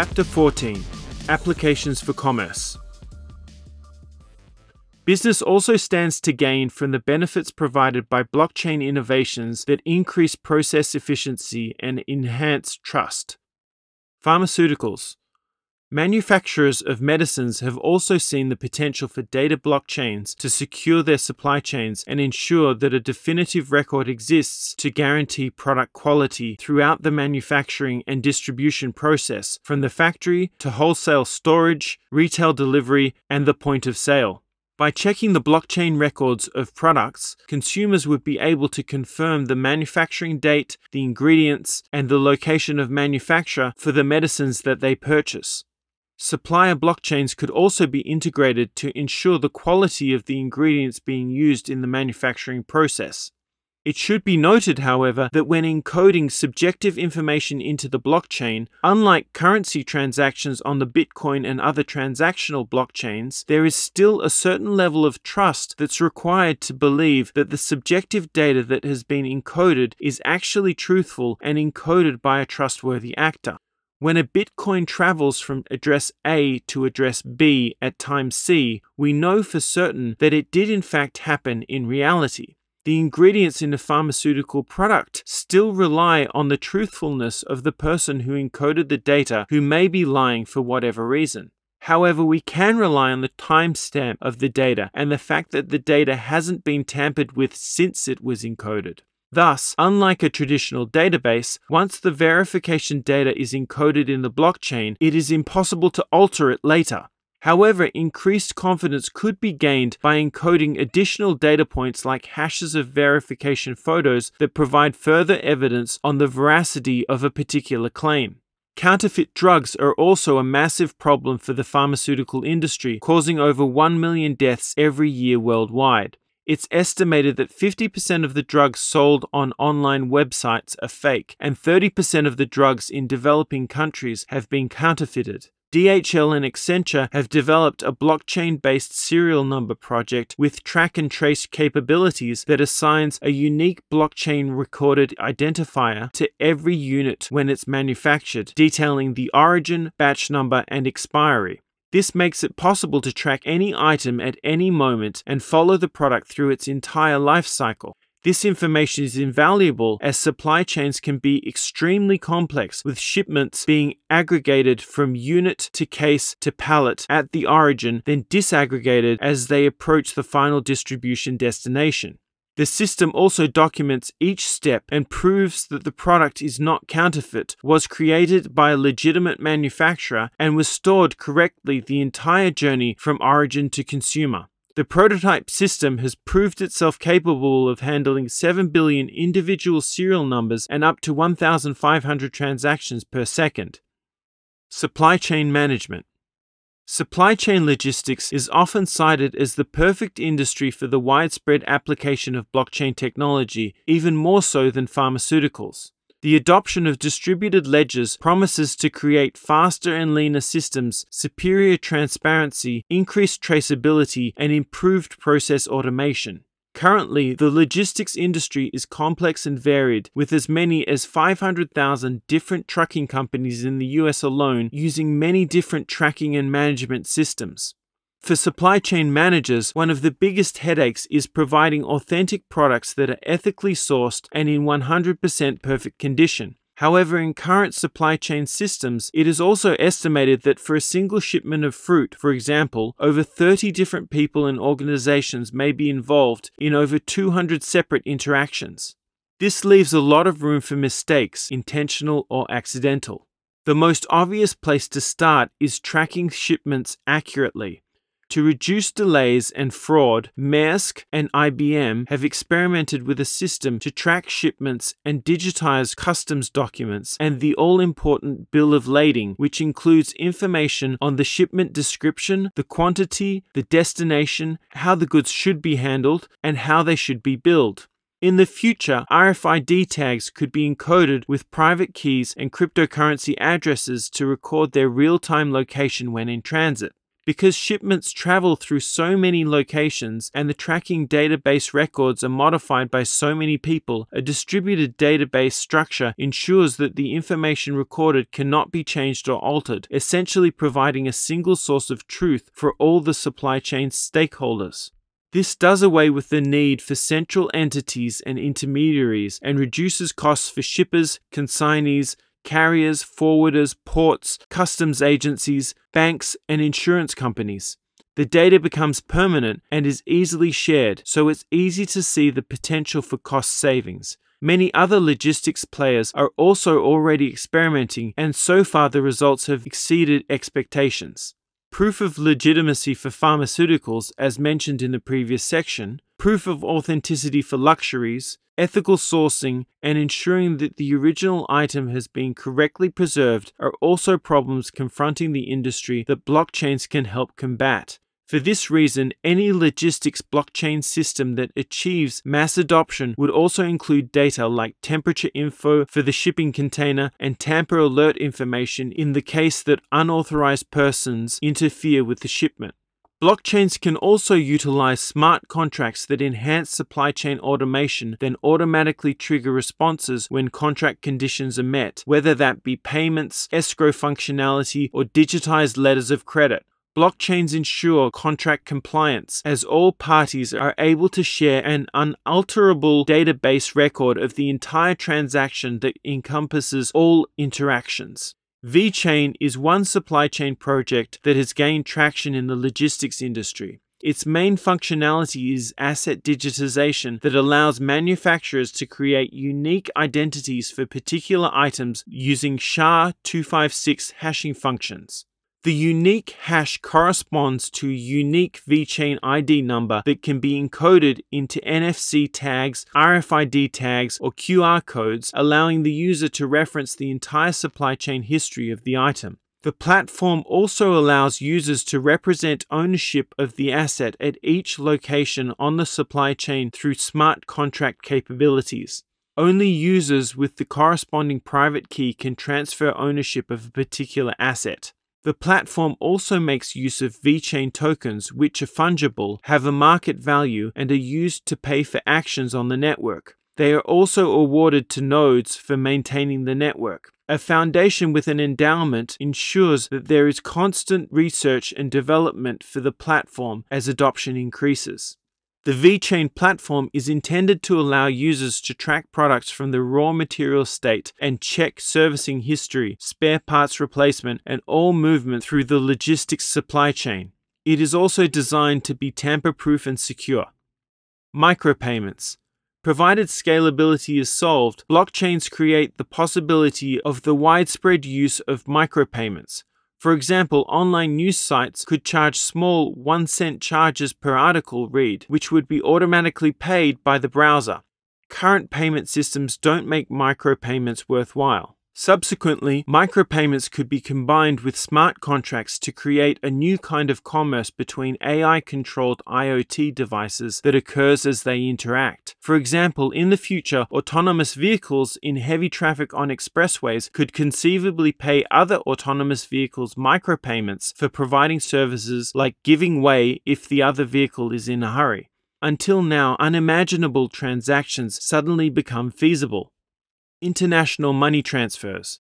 Chapter 14 Applications for Commerce. Business also stands to gain from the benefits provided by blockchain innovations that increase process efficiency and enhance trust. Pharmaceuticals. Manufacturers of medicines have also seen the potential for data blockchains to secure their supply chains and ensure that a definitive record exists to guarantee product quality throughout the manufacturing and distribution process, from the factory to wholesale storage, retail delivery, and the point of sale. By checking the blockchain records of products, consumers would be able to confirm the manufacturing date, the ingredients, and the location of manufacture for the medicines that they purchase. Supplier blockchains could also be integrated to ensure the quality of the ingredients being used in the manufacturing process. It should be noted, however, that when encoding subjective information into the blockchain, unlike currency transactions on the Bitcoin and other transactional blockchains, there is still a certain level of trust that's required to believe that the subjective data that has been encoded is actually truthful and encoded by a trustworthy actor. When a Bitcoin travels from address A to address B at time C, we know for certain that it did in fact happen in reality. The ingredients in a pharmaceutical product still rely on the truthfulness of the person who encoded the data who may be lying for whatever reason. However, we can rely on the timestamp of the data and the fact that the data hasn't been tampered with since it was encoded. Thus, unlike a traditional database, once the verification data is encoded in the blockchain, it is impossible to alter it later. However, increased confidence could be gained by encoding additional data points like hashes of verification photos that provide further evidence on the veracity of a particular claim. Counterfeit drugs are also a massive problem for the pharmaceutical industry, causing over 1 million deaths every year worldwide. It's estimated that 50% of the drugs sold on online websites are fake, and 30% of the drugs in developing countries have been counterfeited. DHL and Accenture have developed a blockchain based serial number project with track and trace capabilities that assigns a unique blockchain recorded identifier to every unit when it's manufactured, detailing the origin, batch number, and expiry. This makes it possible to track any item at any moment and follow the product through its entire life cycle. This information is invaluable as supply chains can be extremely complex, with shipments being aggregated from unit to case to pallet at the origin, then disaggregated as they approach the final distribution destination. The system also documents each step and proves that the product is not counterfeit, was created by a legitimate manufacturer, and was stored correctly the entire journey from origin to consumer. The prototype system has proved itself capable of handling 7 billion individual serial numbers and up to 1,500 transactions per second. Supply chain management. Supply chain logistics is often cited as the perfect industry for the widespread application of blockchain technology, even more so than pharmaceuticals. The adoption of distributed ledgers promises to create faster and leaner systems, superior transparency, increased traceability, and improved process automation. Currently, the logistics industry is complex and varied, with as many as 500,000 different trucking companies in the US alone using many different tracking and management systems. For supply chain managers, one of the biggest headaches is providing authentic products that are ethically sourced and in 100% perfect condition. However, in current supply chain systems, it is also estimated that for a single shipment of fruit, for example, over 30 different people and organizations may be involved in over 200 separate interactions. This leaves a lot of room for mistakes, intentional or accidental. The most obvious place to start is tracking shipments accurately. To reduce delays and fraud, Maersk and IBM have experimented with a system to track shipments and digitize customs documents and the all important bill of lading, which includes information on the shipment description, the quantity, the destination, how the goods should be handled, and how they should be billed. In the future, RFID tags could be encoded with private keys and cryptocurrency addresses to record their real time location when in transit. Because shipments travel through so many locations and the tracking database records are modified by so many people, a distributed database structure ensures that the information recorded cannot be changed or altered, essentially providing a single source of truth for all the supply chain stakeholders. This does away with the need for central entities and intermediaries and reduces costs for shippers, consignees, carriers, forwarders, ports, customs agencies, banks, and insurance companies. The data becomes permanent and is easily shared, so it's easy to see the potential for cost savings. Many other logistics players are also already experimenting, and so far the results have exceeded expectations. Proof of legitimacy for pharmaceuticals, as mentioned in the previous section, proof of authenticity for luxuries, ethical sourcing, and ensuring that the original item has been correctly preserved are also problems confronting the industry that blockchains can help combat. For this reason, any logistics blockchain system that achieves mass adoption would also include data like temperature info for the shipping container and tamper alert information in the case that unauthorized persons interfere with the shipment. Blockchains can also utilize smart contracts that enhance supply chain automation, then automatically trigger responses when contract conditions are met, whether that be payments, escrow functionality, or digitized letters of credit. Blockchains ensure contract compliance as all parties are able to share an unalterable database record of the entire transaction that encompasses all interactions. VeChain is one supply chain project that has gained traction in the logistics industry. Its main functionality is asset digitization that allows manufacturers to create unique identities for particular items using SHA-256 hashing functions. The unique hash corresponds to unique VeChain ID number that can be encoded into NFC tags, RFID tags, or QR codes, allowing the user to reference the entire supply chain history of the item. The platform also allows users to represent ownership of the asset at each location on the supply chain through smart contract capabilities. Only users with the corresponding private key can transfer ownership of a particular asset. The platform also makes use of VeChain tokens, which are fungible, have a market value, and are used to pay for actions on the network. They are also awarded to nodes for maintaining the network. A foundation with an endowment ensures that there is constant research and development for the platform as adoption increases. The VeChain platform is intended to allow users to track products from the raw material state and check servicing history, spare parts replacement, and all movement through the logistics supply chain. It is also designed to be tamper proof and secure. Micropayments. Provided scalability is solved, blockchains create the possibility of the widespread use of micropayments, for example, online news sites could charge small 1 cent charges per article read, which would be automatically paid by the browser. Current payment systems don't make micropayments worthwhile. Subsequently, micropayments could be combined with smart contracts to create a new kind of commerce between AI controlled IoT devices that occurs as they interact. For example, in the future, autonomous vehicles in heavy traffic on expressways could conceivably pay other autonomous vehicles micropayments for providing services like giving way if the other vehicle is in a hurry. Until now, unimaginable transactions suddenly become feasible international money transfers.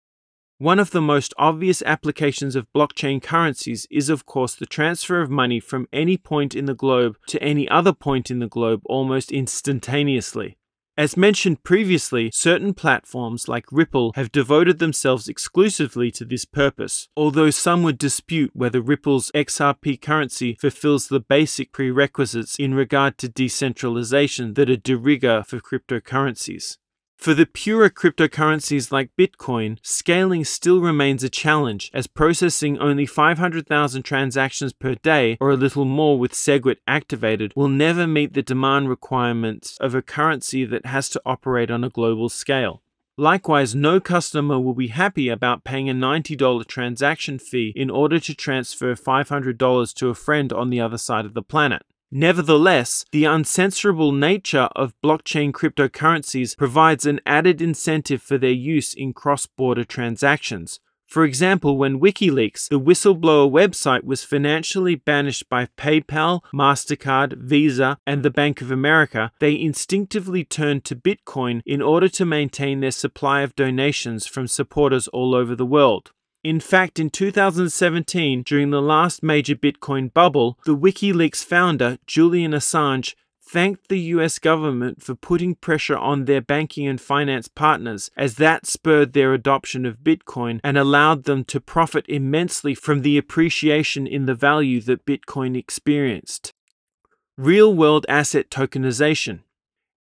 One of the most obvious applications of blockchain currencies is, of course, the transfer of money from any point in the globe to any other point in the globe almost instantaneously. As mentioned previously, certain platforms like Ripple have devoted themselves exclusively to this purpose, although some would dispute whether Ripple's XRP currency fulfills the basic prerequisites in regard to decentralization that are de rigueur for cryptocurrencies. For the purer cryptocurrencies like Bitcoin, scaling still remains a challenge, as processing only 500,000 transactions per day, or a little more with SegWit activated, will never meet the demand requirements of a currency that has to operate on a global scale. Likewise, no customer will be happy about paying a $90 transaction fee in order to transfer $500 to a friend on the other side of the planet. Nevertheless, the uncensorable nature of blockchain cryptocurrencies provides an added incentive for their use in cross border transactions. For example, when WikiLeaks, the whistleblower website, was financially banished by PayPal, MasterCard, Visa, and the Bank of America, they instinctively turned to Bitcoin in order to maintain their supply of donations from supporters all over the world. In fact, in 2017, during the last major Bitcoin bubble, the WikiLeaks founder, Julian Assange, thanked the US government for putting pressure on their banking and finance partners, as that spurred their adoption of Bitcoin and allowed them to profit immensely from the appreciation in the value that Bitcoin experienced. Real world asset tokenization.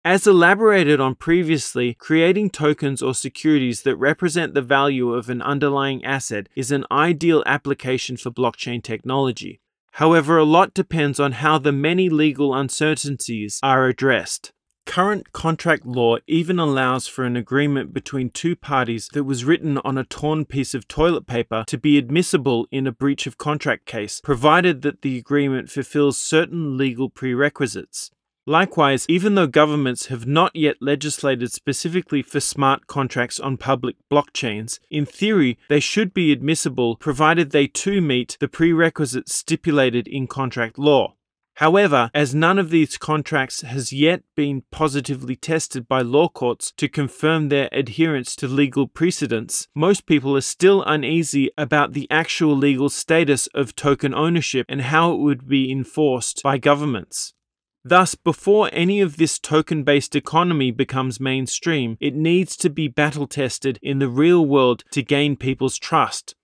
As elaborated on previously, creating tokens or securities that represent the value of an underlying asset is an ideal application for blockchain technology. However, a lot depends on how the many legal uncertainties are addressed. Current contract law even allows for an agreement between two parties that was written on a torn piece of toilet paper to be admissible in a breach of contract case, provided that the agreement fulfills certain legal prerequisites. Likewise, even though governments have not yet legislated specifically for smart contracts on public blockchains, in theory they should be admissible provided they too meet the prerequisites stipulated in contract law. However, as none of these contracts has yet been positively tested by law courts to confirm their adherence to legal precedents, most people are still uneasy about the actual legal status of token ownership and how it would be enforced by governments. Thus, before any of this token based economy becomes mainstream, it needs to be battle tested in the real world to gain people's trust,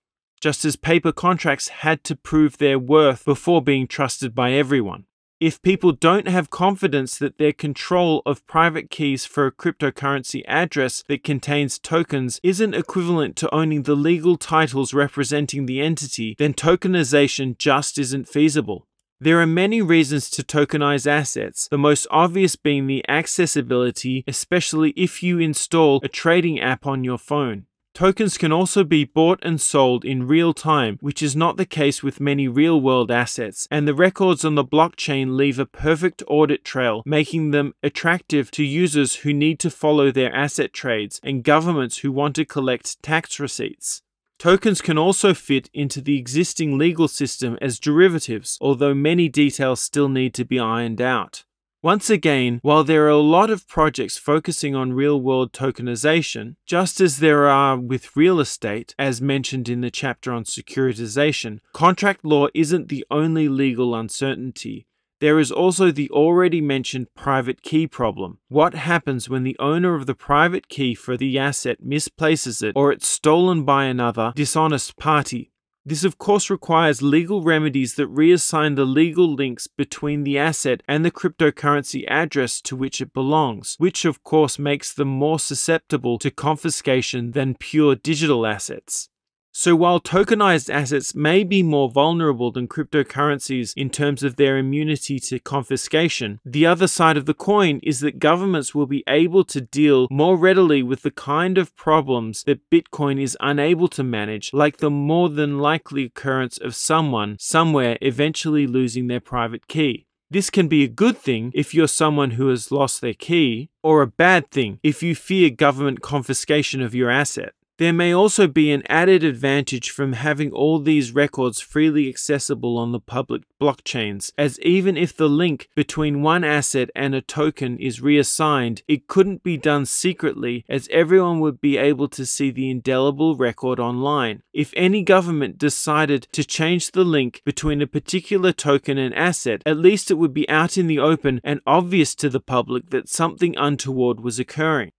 just as paper contracts had to prove their worth before being trusted by everyone. If people don't have confidence that their control of private keys for a cryptocurrency address that contains tokens isn't equivalent to owning the legal titles representing the entity, then tokenization just isn't feasible. There are many reasons to tokenize assets, the most obvious being the accessibility, especially if you install a trading app on your phone. Tokens can also be bought and sold in real time, which is not the case with many real world assets, and the records on the blockchain leave a perfect audit trail, making them attractive to users who need to follow their asset trades and governments who want to collect tax receipts. Tokens can also fit into the existing legal system as derivatives, although many details still need to be ironed out. Once again, while there are a lot of projects focusing on real world tokenization, just as there are with real estate, as mentioned in the chapter on securitization, contract law isn't the only legal uncertainty. There is also the already mentioned private key problem. What happens when the owner of the private key for the asset misplaces it or it's stolen by another dishonest party? This, of course, requires legal remedies that reassign the legal links between the asset and the cryptocurrency address to which it belongs, which, of course, makes them more susceptible to confiscation than pure digital assets. So while tokenized assets may be more vulnerable than cryptocurrencies in terms of their immunity to confiscation, the other side of the coin is that governments will be able to deal more readily with the kind of problems that Bitcoin is unable to manage, like the more than likely occurrence of someone somewhere eventually losing their private key. This can be a good thing if you're someone who has lost their key, or a bad thing if you fear government confiscation of your asset. There may also be an added advantage from having all these records freely accessible on the public blockchains, as even if the link between one asset and a token is reassigned, it couldn't be done secretly as everyone would be able to see the indelible record online. If any government decided to change the link between a particular token and asset, at least it would be out in the open and obvious to the public that something untoward was occurring.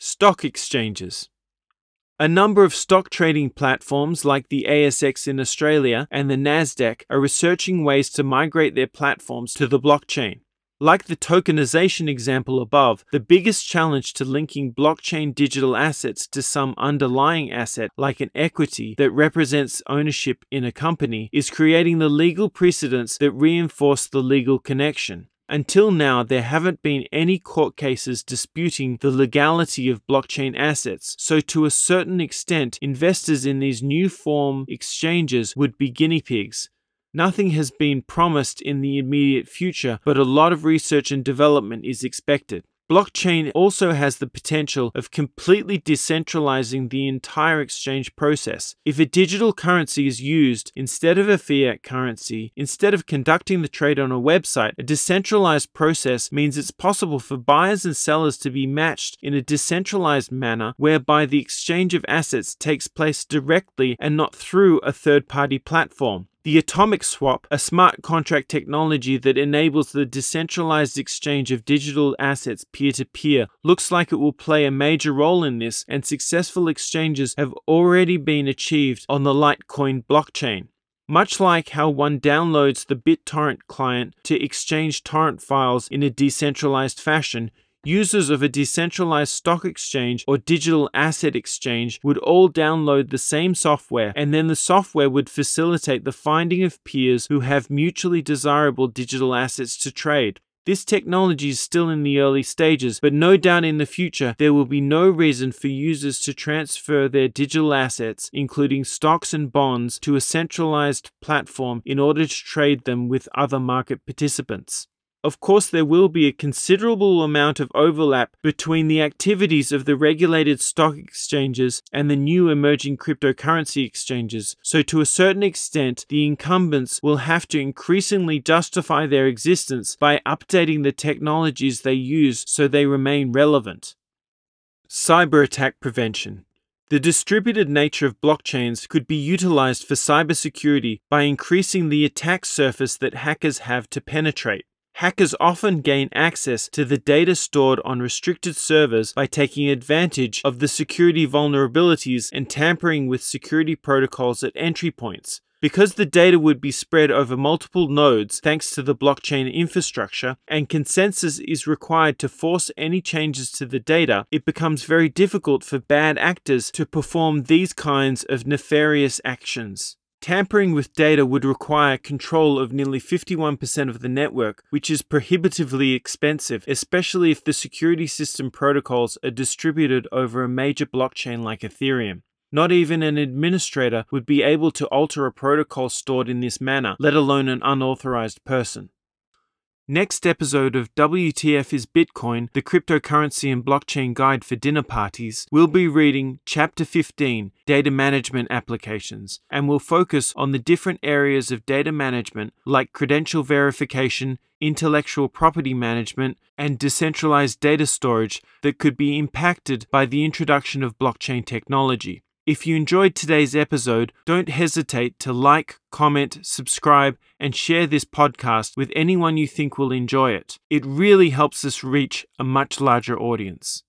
Stock exchanges. A number of stock trading platforms like the ASX in Australia and the NASDAQ are researching ways to migrate their platforms to the blockchain. Like the tokenization example above, the biggest challenge to linking blockchain digital assets to some underlying asset, like an equity that represents ownership in a company, is creating the legal precedents that reinforce the legal connection. Until now, there haven't been any court cases disputing the legality of blockchain assets, so to a certain extent, investors in these new form exchanges would be guinea pigs. Nothing has been promised in the immediate future, but a lot of research and development is expected. Blockchain also has the potential of completely decentralizing the entire exchange process. If a digital currency is used instead of a fiat currency, instead of conducting the trade on a website, a decentralized process means it's possible for buyers and sellers to be matched in a decentralized manner whereby the exchange of assets takes place directly and not through a third party platform. The Atomic Swap, a smart contract technology that enables the decentralized exchange of digital assets peer to peer, looks like it will play a major role in this, and successful exchanges have already been achieved on the Litecoin blockchain. Much like how one downloads the BitTorrent client to exchange torrent files in a decentralized fashion, Users of a decentralized stock exchange or digital asset exchange would all download the same software, and then the software would facilitate the finding of peers who have mutually desirable digital assets to trade. This technology is still in the early stages, but no doubt in the future there will be no reason for users to transfer their digital assets, including stocks and bonds, to a centralized platform in order to trade them with other market participants. Of course, there will be a considerable amount of overlap between the activities of the regulated stock exchanges and the new emerging cryptocurrency exchanges, so to a certain extent, the incumbents will have to increasingly justify their existence by updating the technologies they use so they remain relevant. Cyber attack prevention. The distributed nature of blockchains could be utilized for cybersecurity by increasing the attack surface that hackers have to penetrate. Hackers often gain access to the data stored on restricted servers by taking advantage of the security vulnerabilities and tampering with security protocols at entry points. Because the data would be spread over multiple nodes thanks to the blockchain infrastructure, and consensus is required to force any changes to the data, it becomes very difficult for bad actors to perform these kinds of nefarious actions. Tampering with data would require control of nearly 51% of the network, which is prohibitively expensive, especially if the security system protocols are distributed over a major blockchain like Ethereum. Not even an administrator would be able to alter a protocol stored in this manner, let alone an unauthorized person. Next episode of WTF is Bitcoin, the cryptocurrency and blockchain guide for dinner parties, we'll be reading Chapter 15, Data Management Applications, and will focus on the different areas of data management like credential verification, intellectual property management, and decentralized data storage that could be impacted by the introduction of blockchain technology. If you enjoyed today's episode, don't hesitate to like, comment, subscribe, and share this podcast with anyone you think will enjoy it. It really helps us reach a much larger audience.